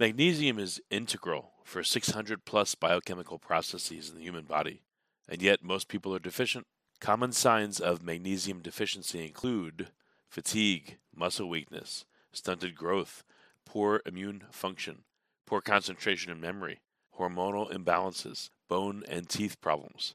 Magnesium is integral for 600 plus biochemical processes in the human body, and yet most people are deficient. Common signs of magnesium deficiency include fatigue, muscle weakness, stunted growth, poor immune function, poor concentration and memory, hormonal imbalances, bone and teeth problems.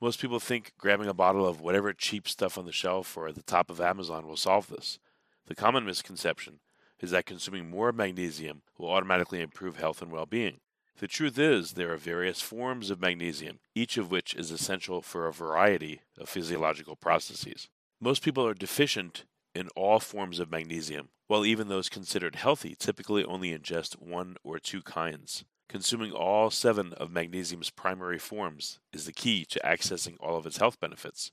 Most people think grabbing a bottle of whatever cheap stuff on the shelf or at the top of Amazon will solve this. The common misconception is that consuming more magnesium will automatically improve health and well being. The truth is, there are various forms of magnesium, each of which is essential for a variety of physiological processes. Most people are deficient in all forms of magnesium, while even those considered healthy typically only ingest one or two kinds. Consuming all seven of magnesium's primary forms is the key to accessing all of its health benefits.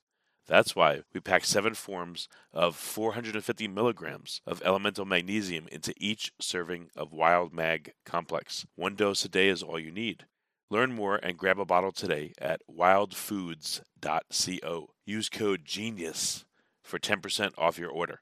That's why we pack seven forms of 450 milligrams of elemental magnesium into each serving of Wild Mag Complex. One dose a day is all you need. Learn more and grab a bottle today at wildfoods.co. Use code GENIUS for 10% off your order.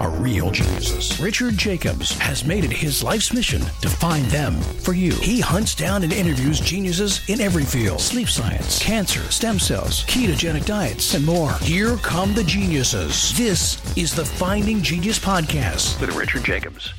are real geniuses. Richard Jacobs has made it his life's mission to find them for you. He hunts down and interviews geniuses in every field sleep science, cancer, stem cells, ketogenic diets, and more. Here come the geniuses. This is the Finding Genius Podcast with Richard Jacobs.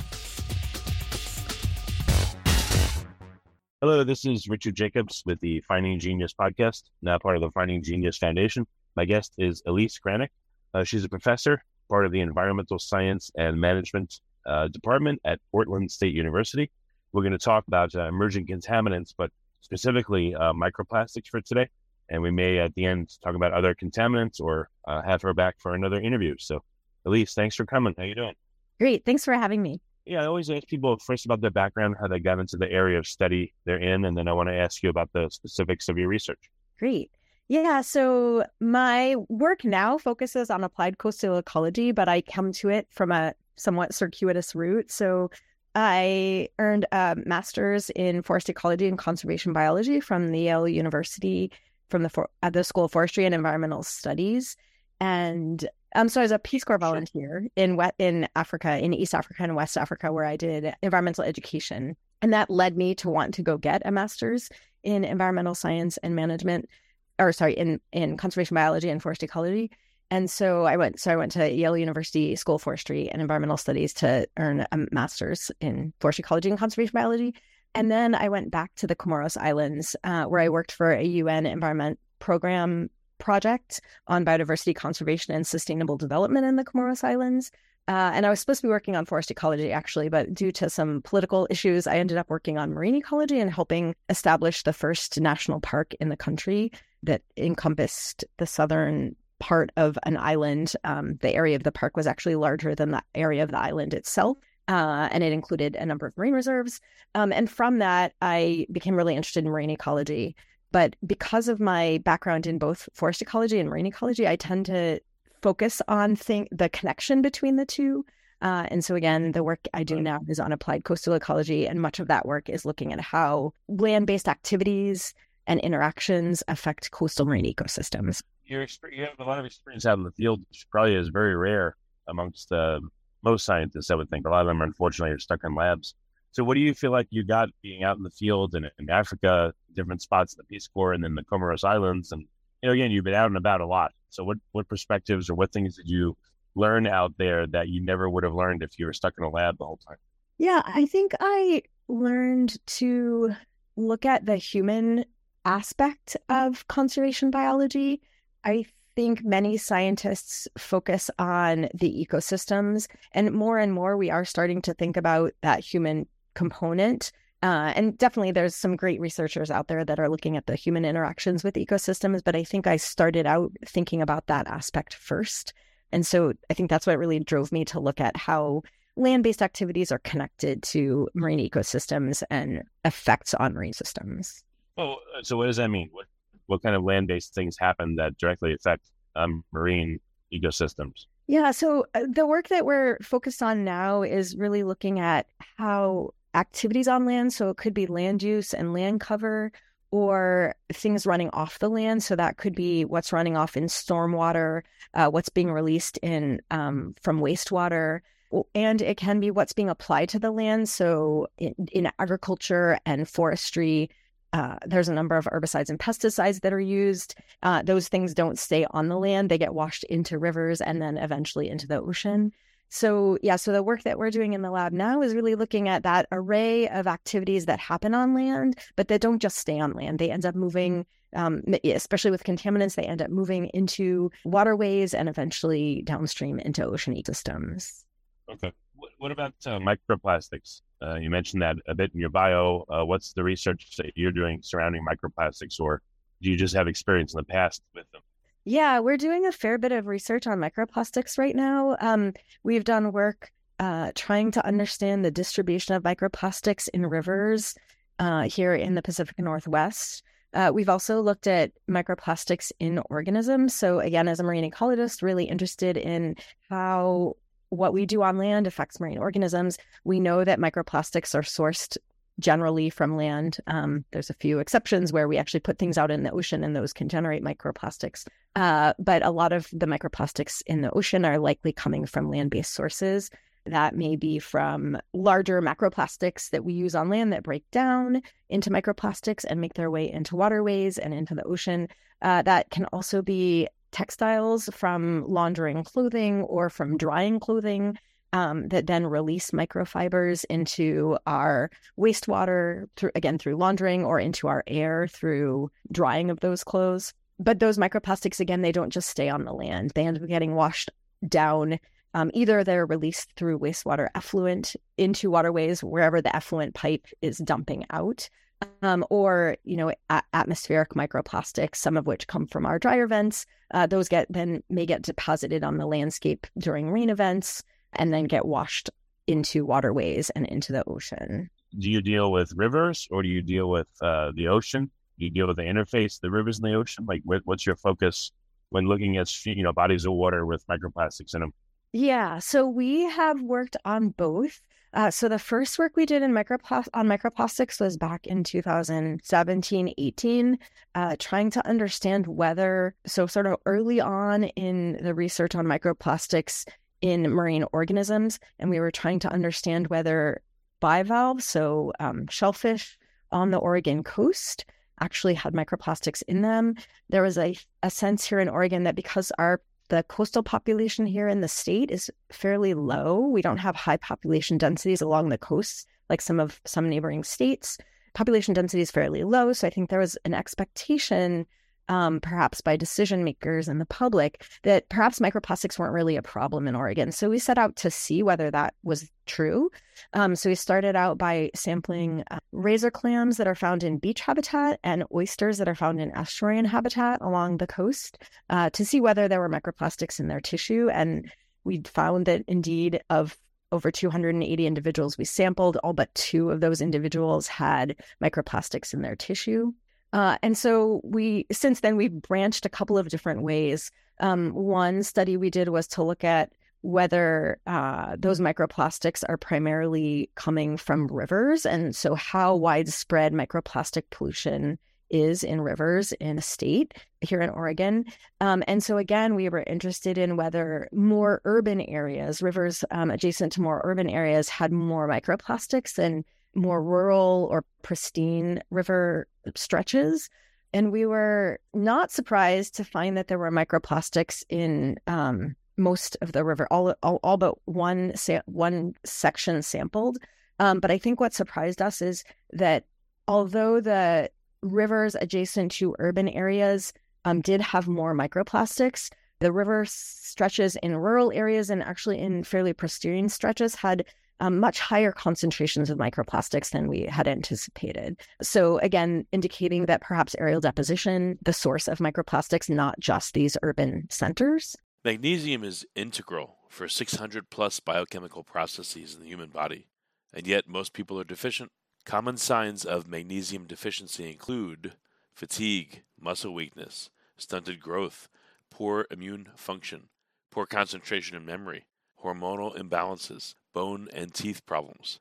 Hello, this is Richard Jacobs with the Finding Genius podcast, now part of the Finding Genius Foundation. My guest is Elise Granek. Uh, she's a professor part of the Environmental Science and Management uh, Department at Portland State University. We're going to talk about uh, emerging contaminants, but specifically uh, microplastics for today. And we may at the end talk about other contaminants or uh, have her back for another interview. So, Elise, thanks for coming. How you doing? Great. Thanks for having me. Yeah, I always ask people first about their background, how they got into the area of study they're in, and then I want to ask you about the specifics of your research. Great. Yeah, so my work now focuses on applied coastal ecology, but I come to it from a somewhat circuitous route. So I earned a master's in forest ecology and conservation biology from the Yale University from the for- at the School of Forestry and Environmental Studies, and um, so I was a Peace Corps volunteer in wet in Africa, in East Africa and West Africa, where I did environmental education, and that led me to want to go get a master's in environmental science and management or sorry, in in conservation biology and forest ecology. And so I went. So I went to Yale University School of Forestry and Environmental Studies to earn a master's in forest ecology and conservation biology. And then I went back to the Comoros Islands, uh, where I worked for a UN environment program project on biodiversity conservation and sustainable development in the Comoros Islands. Uh, and I was supposed to be working on forest ecology actually, but due to some political issues, I ended up working on marine ecology and helping establish the first national park in the country that encompassed the southern part of an island. Um, the area of the park was actually larger than the area of the island itself. Uh, and it included a number of marine reserves. Um, and from that, I became really interested in marine ecology. But because of my background in both forest ecology and marine ecology, I tend to focus on thing, the connection between the two. Uh, and so, again, the work I do now is on applied coastal ecology, and much of that work is looking at how land based activities and interactions affect coastal marine ecosystems. You're, you have a lot of experience out in the field, which probably is very rare amongst uh, most scientists, I would think. A lot of them, unfortunately, are stuck in labs. So, what do you feel like you got being out in the field and in Africa, different spots in the Peace Corps, and then the Comoros Islands? And you know, again, you've been out and about a lot. So, what what perspectives or what things did you learn out there that you never would have learned if you were stuck in a lab the whole time? Yeah, I think I learned to look at the human aspect of conservation biology. I think many scientists focus on the ecosystems, and more and more we are starting to think about that human component. Uh, and definitely, there's some great researchers out there that are looking at the human interactions with ecosystems. But I think I started out thinking about that aspect first. And so I think that's what really drove me to look at how land based activities are connected to marine ecosystems and effects on marine systems. Oh, so what does that mean? What what kind of land based things happen that directly affect um, marine ecosystems? Yeah, so uh, the work that we're focused on now is really looking at how activities on land, so it could be land use and land cover, or things running off the land. So that could be what's running off in stormwater, uh, what's being released in um, from wastewater, and it can be what's being applied to the land. So in, in agriculture and forestry, uh, there's a number of herbicides and pesticides that are used. Uh, those things don't stay on the land; they get washed into rivers and then eventually into the ocean. So, yeah, so the work that we're doing in the lab now is really looking at that array of activities that happen on land, but that don't just stay on land. They end up moving, um, especially with contaminants, they end up moving into waterways and eventually downstream into ocean ecosystems. Okay. What about uh, microplastics? Uh, you mentioned that a bit in your bio. Uh, what's the research that you're doing surrounding microplastics, or do you just have experience in the past with them? Yeah, we're doing a fair bit of research on microplastics right now. Um, we've done work uh, trying to understand the distribution of microplastics in rivers uh, here in the Pacific Northwest. Uh, we've also looked at microplastics in organisms. So, again, as a marine ecologist, really interested in how what we do on land affects marine organisms. We know that microplastics are sourced generally from land. Um, there's a few exceptions where we actually put things out in the ocean and those can generate microplastics. Uh, but a lot of the microplastics in the ocean are likely coming from land based sources. That may be from larger macroplastics that we use on land that break down into microplastics and make their way into waterways and into the ocean. Uh, that can also be textiles from laundering clothing or from drying clothing um, that then release microfibers into our wastewater through again through laundering or into our air through drying of those clothes. But those microplastics again, they don't just stay on the land; they end up getting washed down. Um, either they're released through wastewater effluent into waterways wherever the effluent pipe is dumping out, um, or you know a- atmospheric microplastics, some of which come from our dryer vents. Uh, those get then may get deposited on the landscape during rain events and then get washed into waterways and into the ocean. Do you deal with rivers or do you deal with uh, the ocean? Do you deal with the interface, the rivers and the ocean? Like, what's your focus when looking at you know bodies of water with microplastics in them? Yeah, so we have worked on both. Uh, so the first work we did in microplas- on microplastics was back in 2017, 18, uh, trying to understand whether, so sort of early on in the research on microplastics, in marine organisms, and we were trying to understand whether bivalves, so um, shellfish on the Oregon coast, actually had microplastics in them. There was a, a sense here in Oregon that because our the coastal population here in the state is fairly low, we don't have high population densities along the coasts like some of some neighboring states. Population density is fairly low, so I think there was an expectation um, perhaps by decision makers and the public, that perhaps microplastics weren't really a problem in Oregon. So we set out to see whether that was true. Um, so we started out by sampling uh, razor clams that are found in beach habitat and oysters that are found in estuarine habitat along the coast uh, to see whether there were microplastics in their tissue. And we found that indeed, of over 280 individuals we sampled, all but two of those individuals had microplastics in their tissue. Uh, and so we, since then, we've branched a couple of different ways. Um, one study we did was to look at whether uh, those microplastics are primarily coming from rivers, and so how widespread microplastic pollution is in rivers in a state here in Oregon. Um, and so, again, we were interested in whether more urban areas, rivers um, adjacent to more urban areas, had more microplastics than more rural or pristine river stretches. And we were not surprised to find that there were microplastics in um, most of the river, all, all, all but one, sa- one section sampled. Um, but I think what surprised us is that although the rivers adjacent to urban areas um, did have more microplastics, the river stretches in rural areas and actually in fairly pristine stretches had um, much higher concentrations of microplastics than we had anticipated. So, again, indicating that perhaps aerial deposition, the source of microplastics, not just these urban centers. Magnesium is integral for 600 plus biochemical processes in the human body, and yet most people are deficient. Common signs of magnesium deficiency include fatigue, muscle weakness, stunted growth, poor immune function, poor concentration and memory, hormonal imbalances, bone and teeth problems.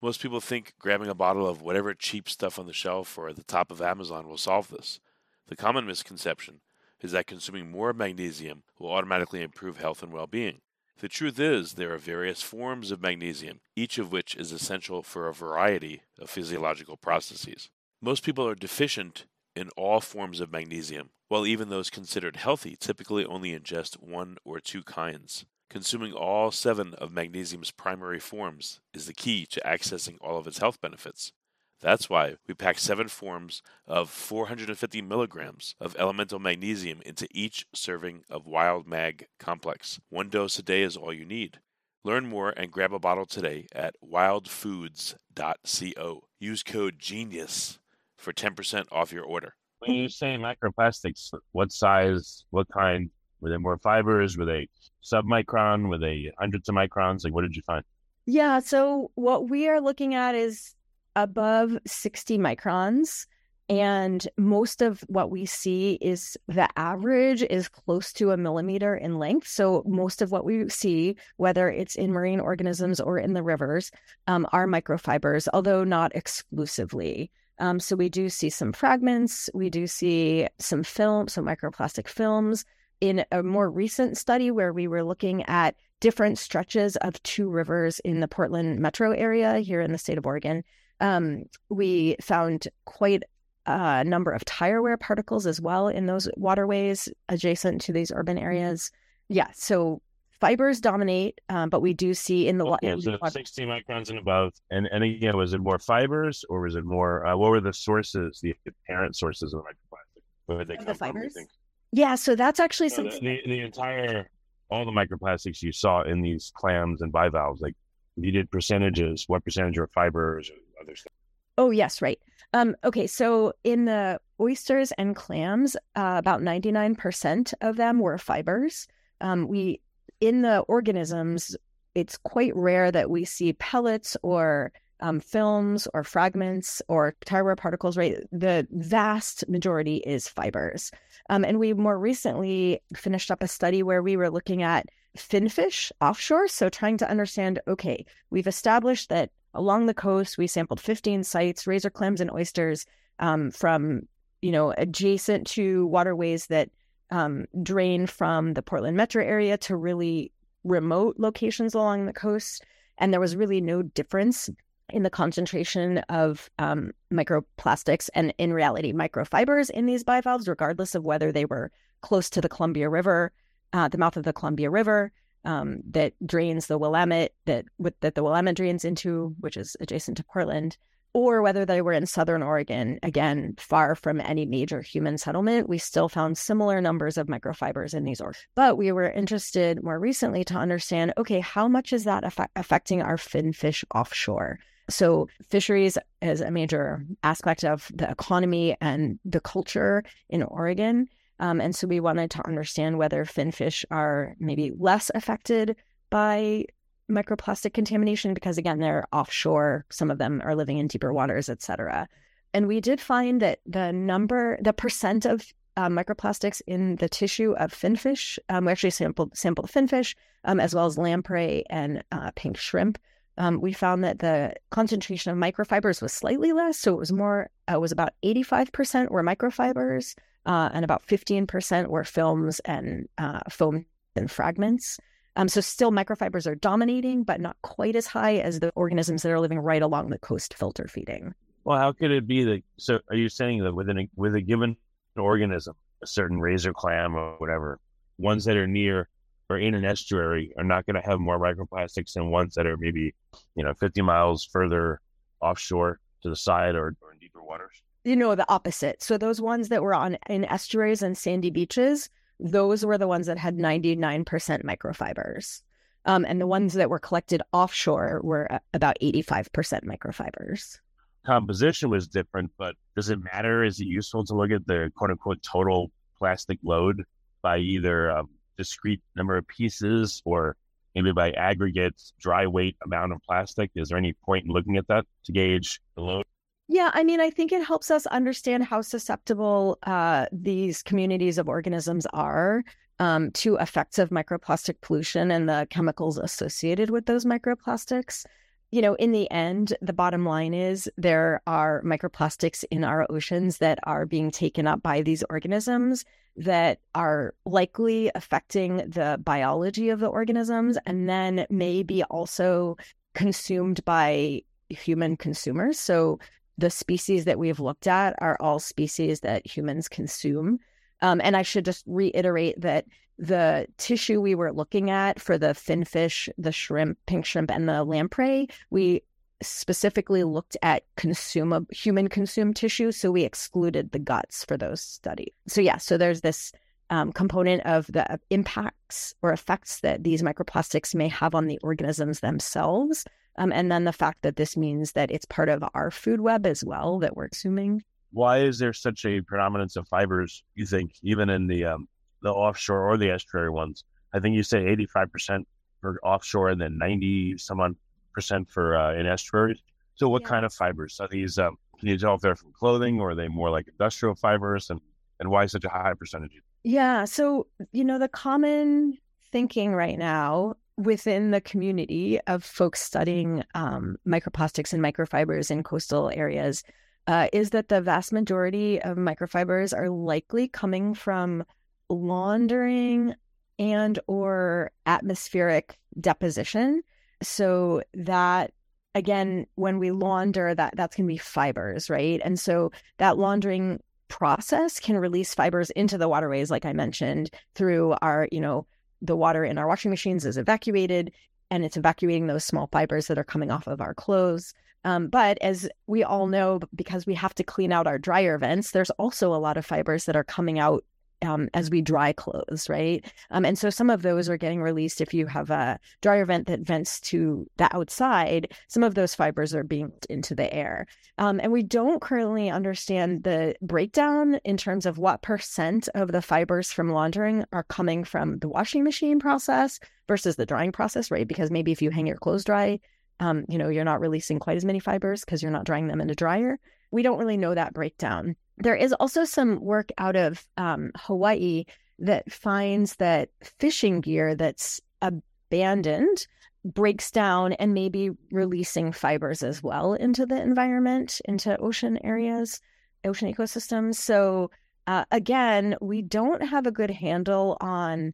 Most people think grabbing a bottle of whatever cheap stuff on the shelf or at the top of Amazon will solve this. The common misconception is that consuming more magnesium will automatically improve health and well being. The truth is, there are various forms of magnesium, each of which is essential for a variety of physiological processes. Most people are deficient in all forms of magnesium, while even those considered healthy typically only ingest one or two kinds. Consuming all seven of magnesium's primary forms is the key to accessing all of its health benefits. That's why we pack seven forms of 450 milligrams of elemental magnesium into each serving of Wild Mag Complex. One dose a day is all you need. Learn more and grab a bottle today at wildfoods.co. Use code GENIUS for 10% off your order. When you say microplastics, what size, what kind? Were they more fibers? Were they submicron? Were they hundreds of microns? Like, what did you find? Yeah. So, what we are looking at is above 60 microns. And most of what we see is the average is close to a millimeter in length. So, most of what we see, whether it's in marine organisms or in the rivers, um, are microfibers, although not exclusively. Um, so, we do see some fragments, we do see some film, some microplastic films. In a more recent study where we were looking at different stretches of two rivers in the Portland metro area here in the state of Oregon, um, we found quite a number of tire wear particles as well in those waterways adjacent to these urban areas. Yeah, so fibers dominate, um, but we do see in the, Okay, in so the water. 60 microns and above. And and again, was it more fibers or was it more? Uh, what were the sources, the apparent sources of the microplastic? Where did they Of come the from? fibers? think? Yeah, so that's actually So the, something. the the entire all the microplastics you saw in these clams and bivalves, like you did percentages, what percentage are fibers or other stuff? Oh, yes, right. Um, okay, so in the oysters and clams, uh, about 99% of them were fibers. Um, we in the organisms, it's quite rare that we see pellets or um, films or fragments or tire wear particles, right? The vast majority is fibers. Um, and we more recently finished up a study where we were looking at finfish offshore. So trying to understand okay, we've established that along the coast, we sampled 15 sites, razor clams and oysters um, from, you know, adjacent to waterways that um, drain from the Portland metro area to really remote locations along the coast. And there was really no difference in the concentration of um, microplastics and, in reality, microfibers in these bivalves, regardless of whether they were close to the Columbia River, uh, the mouth of the Columbia River, um, that drains the Willamette, that with, that the Willamette drains into, which is adjacent to Portland, or whether they were in southern Oregon, again, far from any major human settlement, we still found similar numbers of microfibers in these orgs. But we were interested more recently to understand okay, how much is that affe- affecting our finfish offshore? So, fisheries is a major aspect of the economy and the culture in Oregon. Um, and so, we wanted to understand whether finfish are maybe less affected by microplastic contamination because again they're offshore some of them are living in deeper waters et cetera and we did find that the number the percent of uh, microplastics in the tissue of finfish um, we actually sampled sampled finfish um, as well as lamprey and uh, pink shrimp um, we found that the concentration of microfibers was slightly less so it was more uh, it was about 85% were microfibers uh, and about 15% were films and uh, foam and fragments um, so still microfibers are dominating, but not quite as high as the organisms that are living right along the coast filter feeding. Well, how could it be that? So, are you saying that within a, with a given organism, a certain razor clam or whatever, ones that are near or in an estuary are not going to have more microplastics than ones that are maybe, you know, 50 miles further offshore to the side or, or in deeper waters? You know, the opposite. So those ones that were on in estuaries and sandy beaches, those were the ones that had 99% microfibers. Um, and the ones that were collected offshore were about 85% microfibers. Composition was different, but does it matter? Is it useful to look at the quote unquote total plastic load by either a discrete number of pieces or maybe by aggregate dry weight amount of plastic? Is there any point in looking at that to gauge the load? Yeah, I mean, I think it helps us understand how susceptible uh, these communities of organisms are um, to effects of microplastic pollution and the chemicals associated with those microplastics. You know, in the end, the bottom line is there are microplastics in our oceans that are being taken up by these organisms that are likely affecting the biology of the organisms and then maybe also consumed by human consumers. So the species that we've looked at are all species that humans consume. Um, and I should just reiterate that the tissue we were looking at for the finfish, the shrimp, pink shrimp, and the lamprey, we specifically looked at consume human consumed tissue. So we excluded the guts for those studies. So yeah, so there's this um, component of the impacts or effects that these microplastics may have on the organisms themselves. Um, and then the fact that this means that it's part of our food web as well that we're assuming why is there such a predominance of fibers? You think even in the um, the offshore or the estuary ones? I think you say eighty five percent for offshore, and then ninety some odd percent for uh, in estuaries. So, what yeah. kind of fibers are these? Um, can you tell if they're from clothing or are they more like industrial fibers, and and why such a high percentage? Yeah, so you know the common thinking right now within the community of folks studying um, microplastics and microfibers in coastal areas uh, is that the vast majority of microfibers are likely coming from laundering and or atmospheric deposition so that again when we launder that that's going to be fibers right? And so that laundering process can release fibers into the waterways like i mentioned through our you know the water in our washing machines is evacuated and it's evacuating those small fibers that are coming off of our clothes. Um, but as we all know, because we have to clean out our dryer vents, there's also a lot of fibers that are coming out um, as we dry clothes, right? Um, and so some of those are getting released if you have a dryer vent that vents to the outside. Some of those fibers are being into the air. Um, and we don't currently understand the breakdown in terms of what percent of the fibers from laundering are coming from the washing machine process versus the drying process, right? Because maybe if you hang your clothes dry, um, you know, you're not releasing quite as many fibers because you're not drying them in a dryer. We don't really know that breakdown. There is also some work out of um, Hawaii that finds that fishing gear that's abandoned breaks down and maybe releasing fibers as well into the environment, into ocean areas, ocean ecosystems. So, uh, again, we don't have a good handle on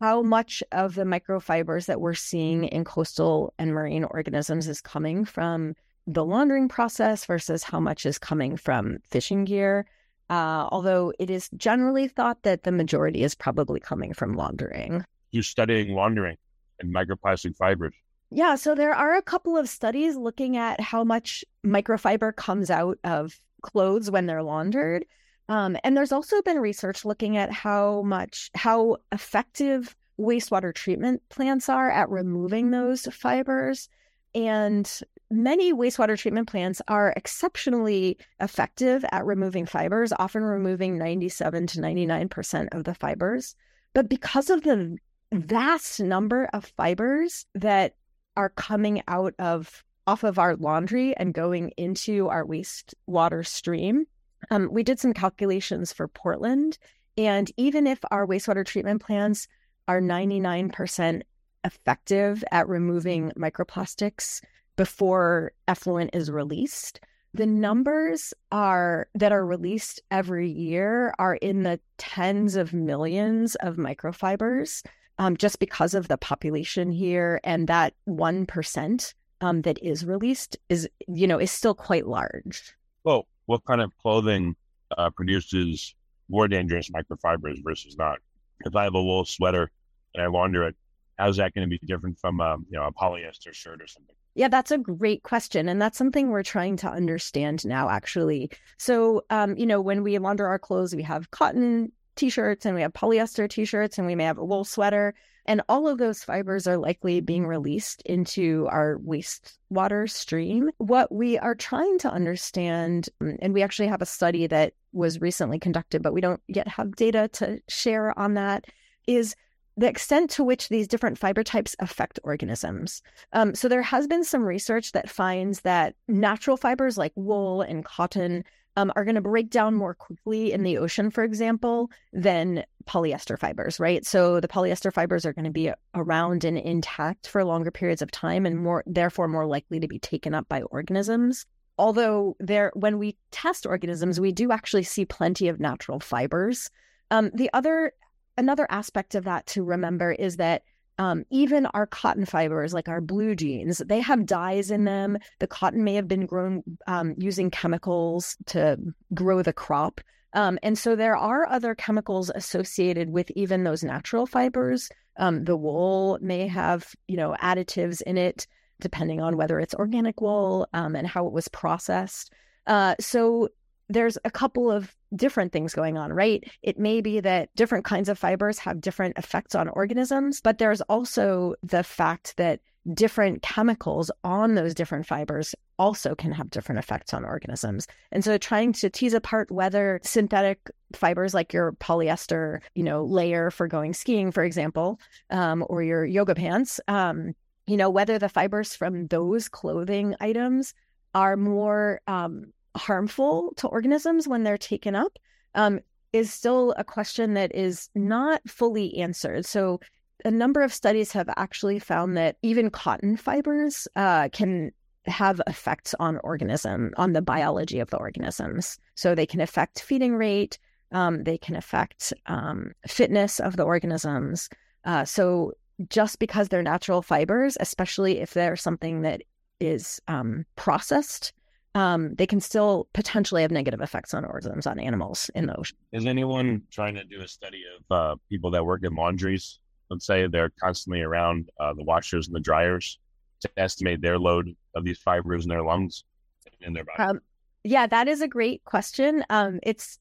how much of the microfibers that we're seeing in coastal and marine organisms is coming from the laundering process versus how much is coming from fishing gear. Uh, although it is generally thought that the majority is probably coming from laundering. You're studying laundering and microplastic fibers. Yeah, so there are a couple of studies looking at how much microfiber comes out of clothes when they're laundered. Um, and there's also been research looking at how much, how effective wastewater treatment plants are at removing those fibers. And many wastewater treatment plants are exceptionally effective at removing fibers, often removing 97 to 99% of the fibers. But because of the vast number of fibers that are coming out of off of our laundry and going into our wastewater stream, um, we did some calculations for Portland. And even if our wastewater treatment plants are 99% effective at removing microplastics before effluent is released, the numbers are that are released every year are in the tens of millions of microfibers um, just because of the population here and that 1% um, that is released is you know is still quite large well what kind of clothing uh, produces more dangerous microfibers versus not? If I have a wool sweater and I launder it, how's that going to be different from a, um, you know a polyester shirt or something? Yeah, that's a great question. And that's something we're trying to understand now, actually. So, um, you know, when we launder our clothes, we have cotton t shirts and we have polyester t shirts and we may have a wool sweater. And all of those fibers are likely being released into our wastewater stream. What we are trying to understand, mm, and we actually have a study that was recently conducted, but we don't yet have data to share on that, is the extent to which these different fiber types affect organisms. Um, so there has been some research that finds that natural fibers like wool and cotton um, are going to break down more quickly in the ocean, for example, than polyester fibers, right? So the polyester fibers are going to be around and intact for longer periods of time and more, therefore, more likely to be taken up by organisms. Although there, when we test organisms, we do actually see plenty of natural fibers. Um, the other another aspect of that to remember is that um, even our cotton fibers, like our blue jeans, they have dyes in them. The cotton may have been grown um, using chemicals to grow the crop. Um, and so there are other chemicals associated with even those natural fibers. Um, the wool may have, you know, additives in it, depending on whether it's organic wool um, and how it was processed. Uh, so there's a couple of different things going on, right? It may be that different kinds of fibers have different effects on organisms, but there's also the fact that different chemicals on those different fibers also can have different effects on organisms. And so trying to tease apart whether synthetic fibers like your polyester, you know, layer for going skiing, for example, um, or your yoga pants, um, you know, whether the fibers from those clothing items are more um, harmful to organisms when they're taken up um, is still a question that is not fully answered. So, a number of studies have actually found that even cotton fibers uh, can have effects on organism on the biology of the organisms. So they can affect feeding rate, um, they can affect um, fitness of the organisms. Uh, so just because they're natural fibers, especially if they're something that is um, processed um, they can still potentially have negative effects on organisms on animals in the ocean. Is anyone trying to do a study of uh, people that work in laundries? Let's say they're constantly around uh, the washers and the dryers to estimate their load of these fibers in their lungs and in their body. Um, yeah, that is a great question. Um, it's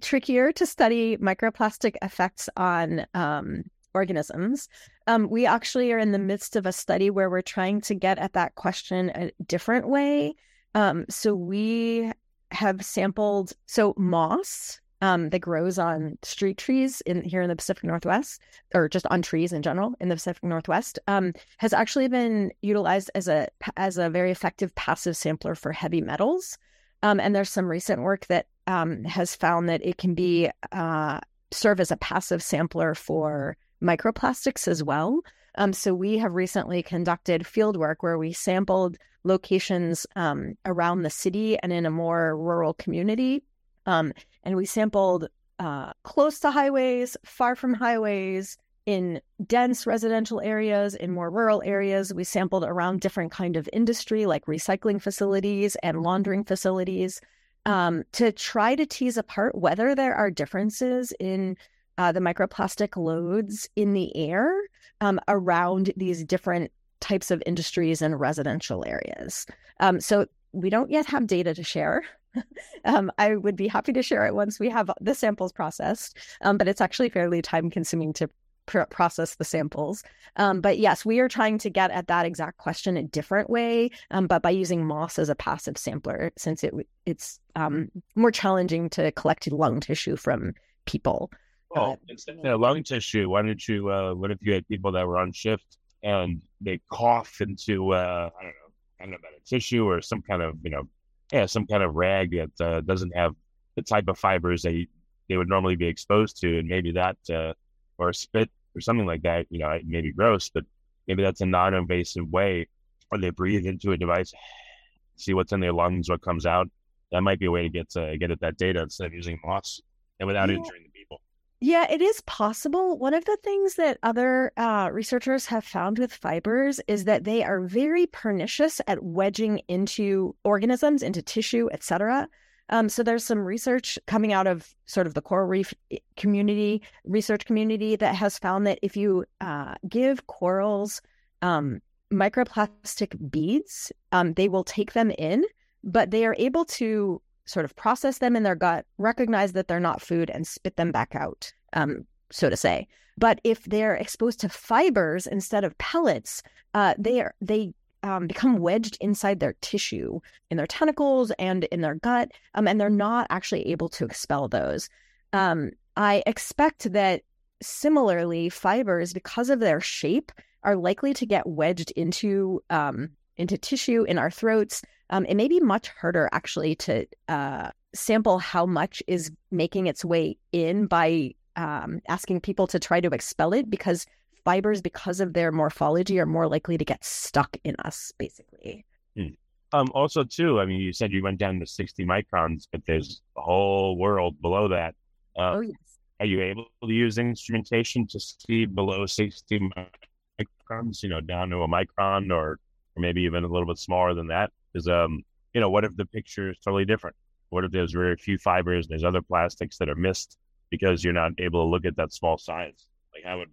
trickier to study microplastic effects on um, organisms. Um, we actually are in the midst of a study where we're trying to get at that question a different way. Um, so we have sampled so moss um, that grows on street trees in here in the Pacific Northwest, or just on trees in general in the Pacific Northwest, um, has actually been utilized as a as a very effective passive sampler for heavy metals. Um, and there's some recent work that um, has found that it can be uh, serve as a passive sampler for microplastics as well. Um, so we have recently conducted field work where we sampled locations um, around the city and in a more rural community. Um, and we sampled uh, close to highways, far from highways, in dense residential areas, in more rural areas. We sampled around different kind of industry like recycling facilities and laundering facilities um, to try to tease apart whether there are differences in uh, the microplastic loads in the air um, around these different types of industries and residential areas. Um, so we don't yet have data to share. um, I would be happy to share it once we have the samples processed, um, but it's actually fairly time consuming to pr- process the samples. Um, but yes, we are trying to get at that exact question a different way, um, but by using moss as a passive sampler, since it it's um, more challenging to collect lung tissue from people. Well, instead of lung tissue, why don't you? Uh, what if you had people that were on shift and they cough into uh, I don't know, I don't know about a tissue or some kind of you know, yeah, some kind of rag that uh, doesn't have the type of fibers that they would normally be exposed to, and maybe that uh, or spit or something like that. You know, maybe gross, but maybe that's a non-invasive way, or they breathe into a device, see what's in their lungs, what comes out. That might be a way to get to get at that data instead of using moss and without yeah. injuring the yeah, it is possible. One of the things that other uh, researchers have found with fibers is that they are very pernicious at wedging into organisms, into tissue, etc. Um, so there's some research coming out of sort of the coral reef eh, community, research community, that has found that if you uh, give corals um, microplastic beads, um, they will take them in, but they are able to sort of process them in their gut, recognize that they're not food, and spit them back out, um, so to say. But if they're exposed to fibers instead of pellets, uh, they are they um, become wedged inside their tissue, in their tentacles and in their gut, um, and they're not actually able to expel those. Um, I expect that similarly, fibers, because of their shape, are likely to get wedged into um, into tissue in our throats. Um, it may be much harder actually to uh, sample how much is making its way in by um, asking people to try to expel it because fibers, because of their morphology, are more likely to get stuck in us, basically. Hmm. Um, also, too, I mean, you said you went down to 60 microns, but there's a whole world below that. Uh, oh, yes. Are you able to use instrumentation to see below 60 microns, you know, down to a micron or, or maybe even a little bit smaller than that? Is, um, you know, what if the picture is totally different? What if there's very few fibers, there's other plastics that are missed because you're not able to look at that small size? Like, how would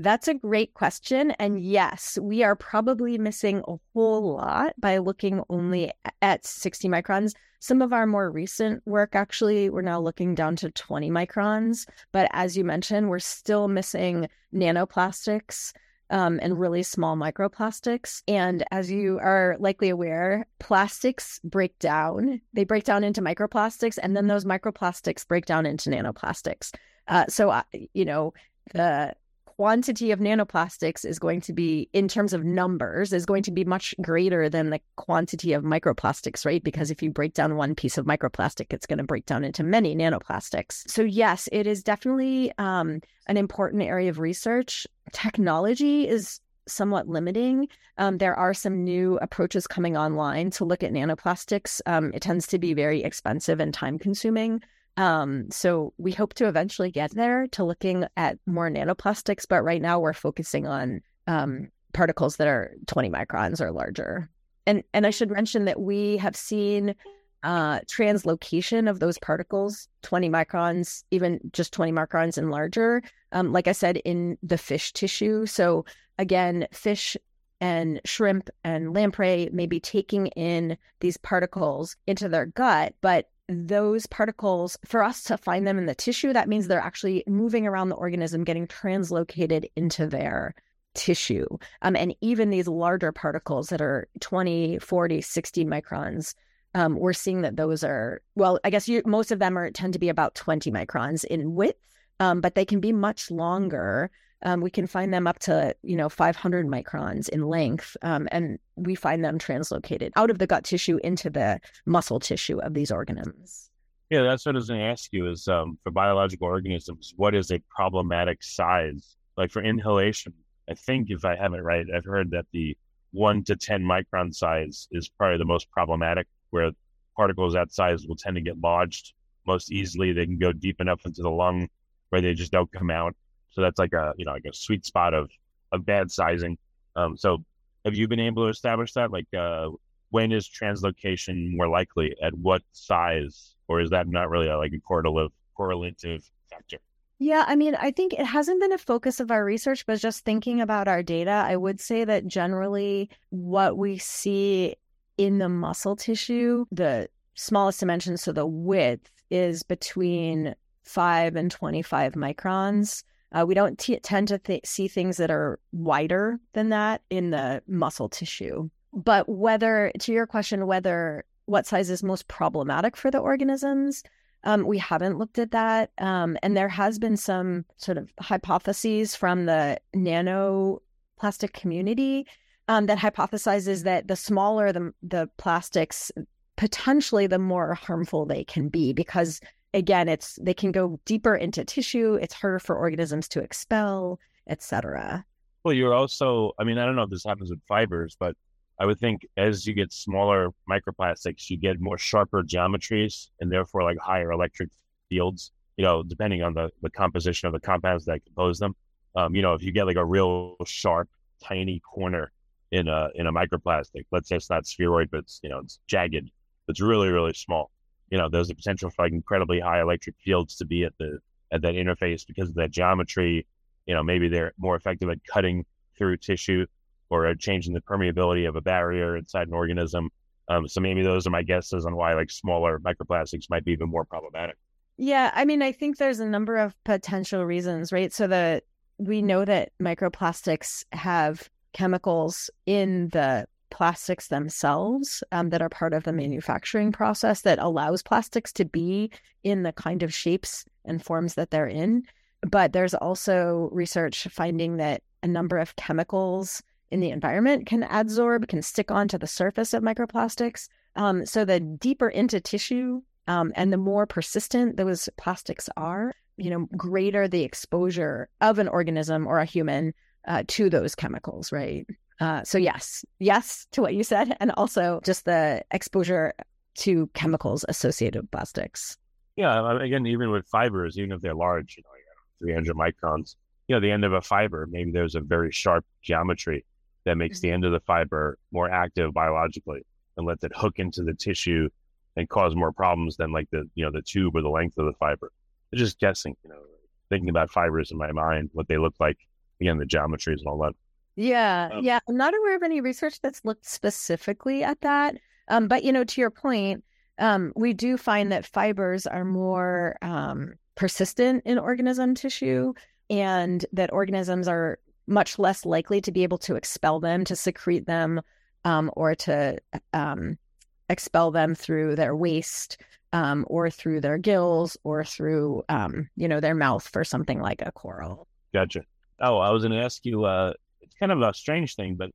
that's a great question. And yes, we are probably missing a whole lot by looking only at 60 microns. Some of our more recent work, actually, we're now looking down to 20 microns. But as you mentioned, we're still missing nanoplastics. Um, and really small microplastics. And as you are likely aware, plastics break down. They break down into microplastics, and then those microplastics break down into nanoplastics. Uh, so, uh, you know, the quantity of nanoplastics is going to be, in terms of numbers, is going to be much greater than the quantity of microplastics, right? Because if you break down one piece of microplastic, it's going to break down into many nanoplastics. So, yes, it is definitely um, an important area of research. Technology is somewhat limiting. Um, there are some new approaches coming online to look at nanoplastics. Um, it tends to be very expensive and time consuming. Um, so we hope to eventually get there to looking at more nanoplastics, but right now we're focusing on um, particles that are 20 microns or larger. And and I should mention that we have seen uh, translocation of those particles, 20 microns, even just 20 microns and larger. Um, like I said, in the fish tissue. So again, fish and shrimp and lamprey may be taking in these particles into their gut, but those particles, for us to find them in the tissue, that means they're actually moving around the organism, getting translocated into their tissue. Um, and even these larger particles that are 20, 40, 60 microns, um, we're seeing that those are, well, I guess you, most of them are tend to be about 20 microns in width, um, but they can be much longer. Um, we can find them up to you know 500 microns in length, um, and we find them translocated out of the gut tissue into the muscle tissue of these organisms. Yeah, that's what I was going to ask you. Is um, for biological organisms, what is a problematic size? Like for inhalation, I think if I have it right, I've heard that the one to 10 micron size is probably the most problematic, where particles that size will tend to get lodged most easily. They can go deep enough into the lung where they just don't come out. So that's like a you know like a sweet spot of of bad sizing. Um, so have you been able to establish that? Like uh, when is translocation more likely? At what size? Or is that not really a, like a correlative correlative factor? Yeah, I mean, I think it hasn't been a focus of our research, but just thinking about our data, I would say that generally what we see in the muscle tissue, the smallest dimension, so the width is between 5 and 25 microns. Uh, we don't t- tend to th- see things that are wider than that in the muscle tissue. But whether, to your question, whether what size is most problematic for the organisms, um, we haven't looked at that. Um, and there has been some sort of hypotheses from the nanoplastic community um, that hypothesizes that the smaller the, the plastics, potentially the more harmful they can be because again, it's they can go deeper into tissue. It's harder for organisms to expel, etc. Well, you're also, I mean, I don't know if this happens with fibers, but I would think as you get smaller microplastics, you get more sharper geometries and therefore like higher electric fields, you know, depending on the, the composition of the compounds that compose them. Um, you know, if you get like a real sharp, tiny corner in a in a microplastic, let's say it's not spheroid, but it's you know, it's jagged, it's really, really small you know, there's a potential for like incredibly high electric fields to be at the at that interface because of that geometry. You know, maybe they're more effective at cutting through tissue or changing the permeability of a barrier inside an organism. Um, so maybe those are my guesses on why like smaller microplastics might be even more problematic. Yeah, I mean, I think there's a number of potential reasons, right? So the we know that microplastics have chemicals in the plastics themselves um, that are part of the manufacturing process that allows plastics to be in the kind of shapes and forms that they're in. but there's also research finding that a number of chemicals in the environment can adsorb, can stick onto the surface of microplastics. Um, so the deeper into tissue um, and the more persistent those plastics are, you know, greater the exposure of an organism or a human uh, to those chemicals, right? Uh, so yes, yes to what you said, and also just the exposure to chemicals associated with plastics. Yeah, again, even with fibers, even if they're large, you know, 300 microns, you know, the end of a fiber, maybe there's a very sharp geometry that makes mm-hmm. the end of the fiber more active biologically and lets it hook into the tissue and cause more problems than like the, you know, the tube or the length of the fiber. Just guessing, you know, thinking about fibers in my mind, what they look like, again, the geometries and all that. Yeah, um, yeah. I'm not aware of any research that's looked specifically at that. Um, but you know, to your point, um, we do find that fibers are more um, persistent in organism tissue, and that organisms are much less likely to be able to expel them, to secrete them, um, or to um, expel them through their waste. or through their gills, or through you know their mouth for something like a coral. Gotcha. Oh, I was going to ask you. Uh, it's kind of a strange thing, but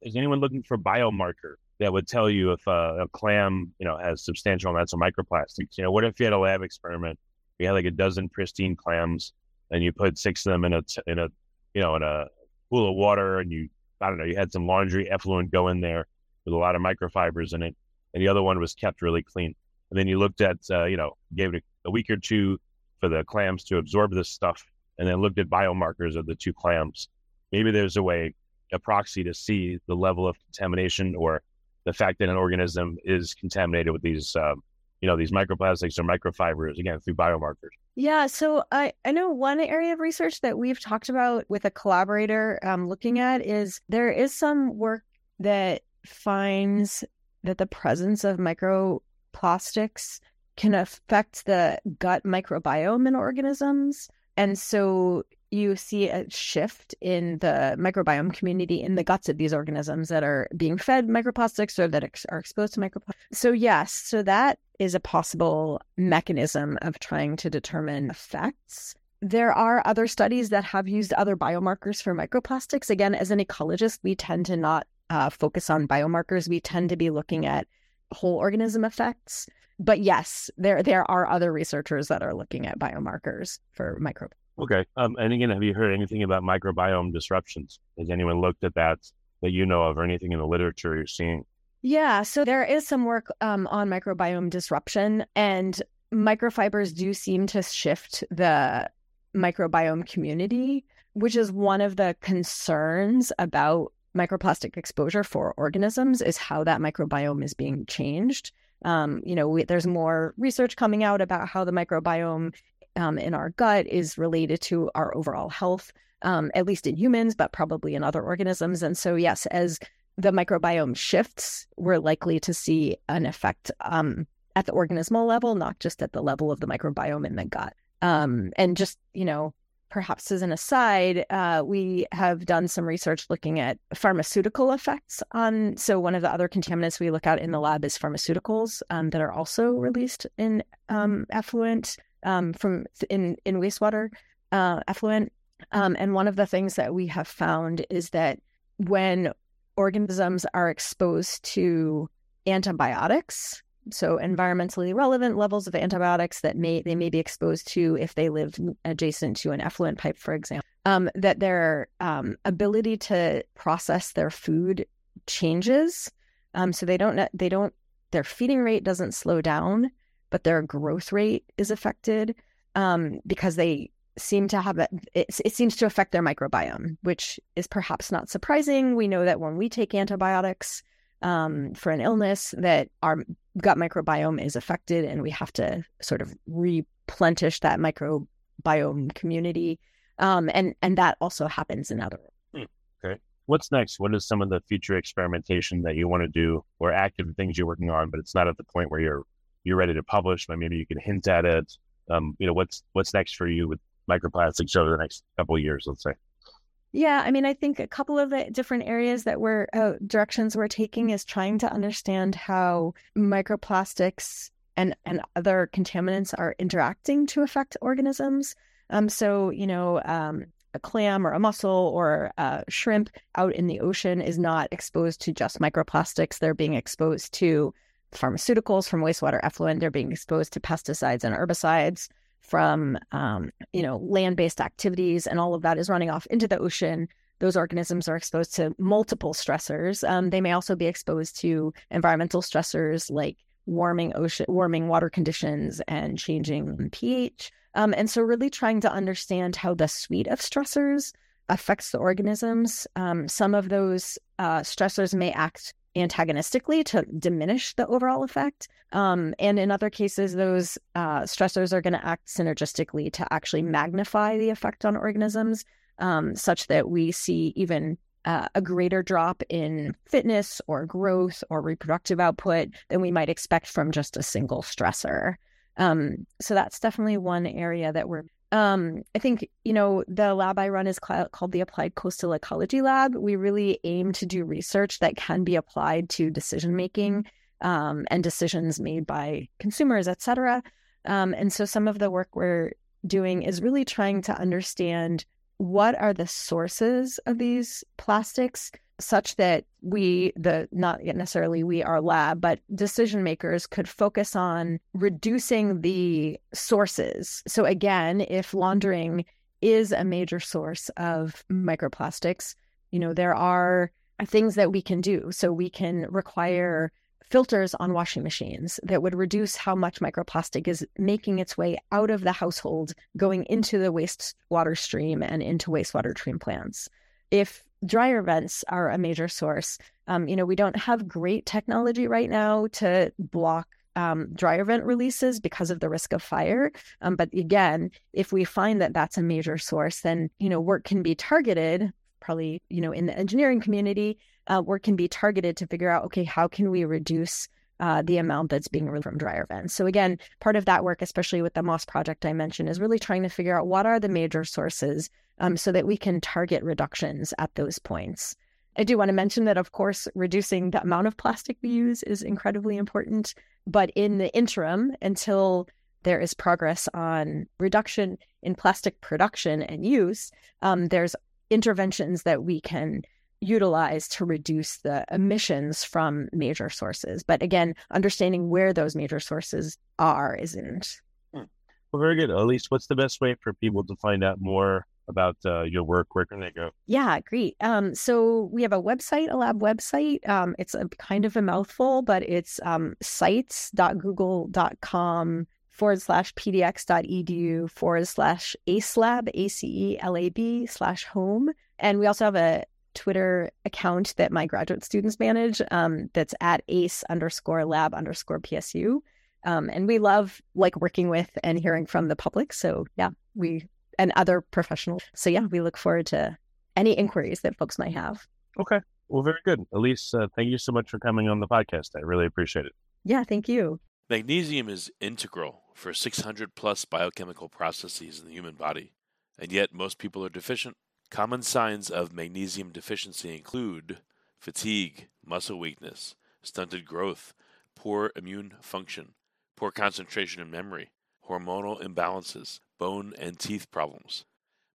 is anyone looking for a biomarker that would tell you if uh, a clam, you know, has substantial amounts of microplastics? You know, what if you had a lab experiment? You had like a dozen pristine clams, and you put six of them in a in a you know in a pool of water, and you I don't know, you had some laundry effluent go in there with a lot of microfibers in it, and the other one was kept really clean. And then you looked at, uh, you know, gave it a, a week or two for the clams to absorb this stuff, and then looked at biomarkers of the two clams maybe there's a way, a proxy to see the level of contamination or the fact that an organism is contaminated with these, um, you know, these microplastics or microfibers, again, through biomarkers. Yeah. So I, I know one area of research that we've talked about with a collaborator um, looking at is there is some work that finds that the presence of microplastics can affect the gut microbiome in organisms. And so you see a shift in the microbiome community in the guts of these organisms that are being fed microplastics or that are exposed to microplastics. So, yes, so that is a possible mechanism of trying to determine effects. There are other studies that have used other biomarkers for microplastics. Again, as an ecologist, we tend to not uh, focus on biomarkers. We tend to be looking at whole organism effects. But yes, there there are other researchers that are looking at biomarkers for microplastics. Okay. Um, and again, have you heard anything about microbiome disruptions? Has anyone looked at that that you know of or anything in the literature you're seeing? Yeah. So there is some work um, on microbiome disruption, and microfibers do seem to shift the microbiome community, which is one of the concerns about microplastic exposure for organisms is how that microbiome is being changed. Um, you know, we, there's more research coming out about how the microbiome um, in our gut is related to our overall health, um, at least in humans, but probably in other organisms. And so, yes, as the microbiome shifts, we're likely to see an effect um, at the organismal level, not just at the level of the microbiome in the gut. Um, and just, you know, perhaps as an aside, uh, we have done some research looking at pharmaceutical effects on. So, one of the other contaminants we look at in the lab is pharmaceuticals um, that are also released in um, effluent um, from in in wastewater uh, effluent. Um, and one of the things that we have found is that when organisms are exposed to antibiotics, so environmentally relevant levels of antibiotics that may they may be exposed to if they live adjacent to an effluent pipe, for example, um, that their um, ability to process their food changes. Um, so they don't they don't their feeding rate doesn't slow down, but their growth rate is affected um, because they seem to have it, it, it seems to affect their microbiome, which is perhaps not surprising. We know that when we take antibiotics um, for an illness, that our gut microbiome is affected, and we have to sort of replenish that microbiome community, um, and and that also happens in other. Hmm. Okay, what's next? What is some of the future experimentation that you want to do, or active things you're working on, but it's not at the point where you're you're ready to publish, but maybe you can hint at it. Um, you know, what's what's next for you with microplastics over the next couple of years, let's say. Yeah, I mean, I think a couple of the different areas that we're uh, directions we're taking is trying to understand how microplastics and and other contaminants are interacting to affect organisms. Um, so, you know, um, a clam or a mussel or a shrimp out in the ocean is not exposed to just microplastics. They're being exposed to pharmaceuticals from wastewater effluent. They're being exposed to pesticides and herbicides from, um, you know, land-based activities, and all of that is running off into the ocean. Those organisms are exposed to multiple stressors. Um, they may also be exposed to environmental stressors like warming ocean, warming water conditions, and changing pH. Um, and so, really trying to understand how the suite of stressors affects the organisms. Um, some of those uh, stressors may act antagonistically to diminish the overall effect. Um, and in other cases, those uh, stressors are going to act synergistically to actually magnify the effect on organisms, um, such that we see even uh, a greater drop in fitness or growth or reproductive output than we might expect from just a single stressor. Um, so that's definitely one area that we're. Um, I think you know the lab I run is cl- called the Applied Coastal Ecology Lab. We really aim to do research that can be applied to decision making um, and decisions made by consumers, et cetera. Um, and so some of the work we're doing is really trying to understand what are the sources of these plastics such that we the not necessarily we our lab but decision makers could focus on reducing the sources. So again if laundering is a major source of microplastics you know there are things that we can do. So we can require filters on washing machines that would reduce how much microplastic is making its way out of the household going into the wastewater stream and into wastewater treatment plants. If dryer vents are a major source. Um, you know, we don't have great technology right now to block um, dryer vent releases because of the risk of fire. Um, but again, if we find that that's a major source, then you know work can be targeted. Probably, you know, in the engineering community, uh, work can be targeted to figure out, okay, how can we reduce uh, the amount that's being released from dryer vents. So again, part of that work, especially with the Moss project I mentioned, is really trying to figure out what are the major sources um, so that we can target reductions at those points. I do want to mention that, of course, reducing the amount of plastic we use is incredibly important. But in the interim, until there is progress on reduction in plastic production and use, um, there's interventions that we can utilize to reduce the emissions from major sources. But again, understanding where those major sources are isn't. Hmm. Well, very good. Elise, what's the best way for people to find out more about uh, your work, where can they go? Yeah, great. Um, so we have a website, a lab website. Um, it's a kind of a mouthful, but it's um, sites.google.com forward slash pdx.edu forward slash acelab, A-C-E-L-A-B slash home. And we also have a Twitter account that my graduate students manage um, that's at ace underscore lab underscore PSU. Um, and we love like working with and hearing from the public. So yeah, we and other professionals. So yeah, we look forward to any inquiries that folks might have. Okay. Well, very good. Elise, uh, thank you so much for coming on the podcast. I really appreciate it. Yeah, thank you. Magnesium is integral for 600 plus biochemical processes in the human body, and yet most people are deficient. Common signs of magnesium deficiency include fatigue, muscle weakness, stunted growth, poor immune function, poor concentration and memory, hormonal imbalances, bone and teeth problems.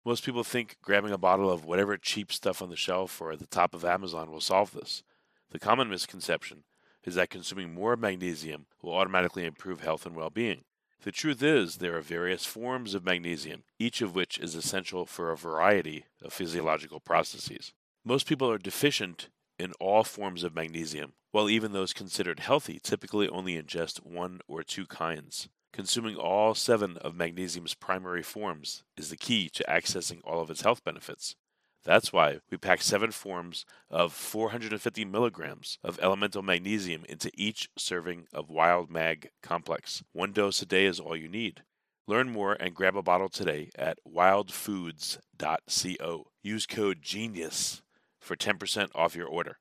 Most people think grabbing a bottle of whatever cheap stuff on the shelf or at the top of Amazon will solve this. The common misconception is that consuming more magnesium will automatically improve health and well being. The truth is, there are various forms of magnesium, each of which is essential for a variety of physiological processes. Most people are deficient in all forms of magnesium, while even those considered healthy typically only ingest one or two kinds. Consuming all seven of magnesium's primary forms is the key to accessing all of its health benefits. That's why we pack seven forms of 450 milligrams of elemental magnesium into each serving of Wild Mag Complex. One dose a day is all you need. Learn more and grab a bottle today at wildfoods.co. Use code GENIUS for 10% off your order.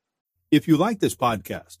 If you like this podcast,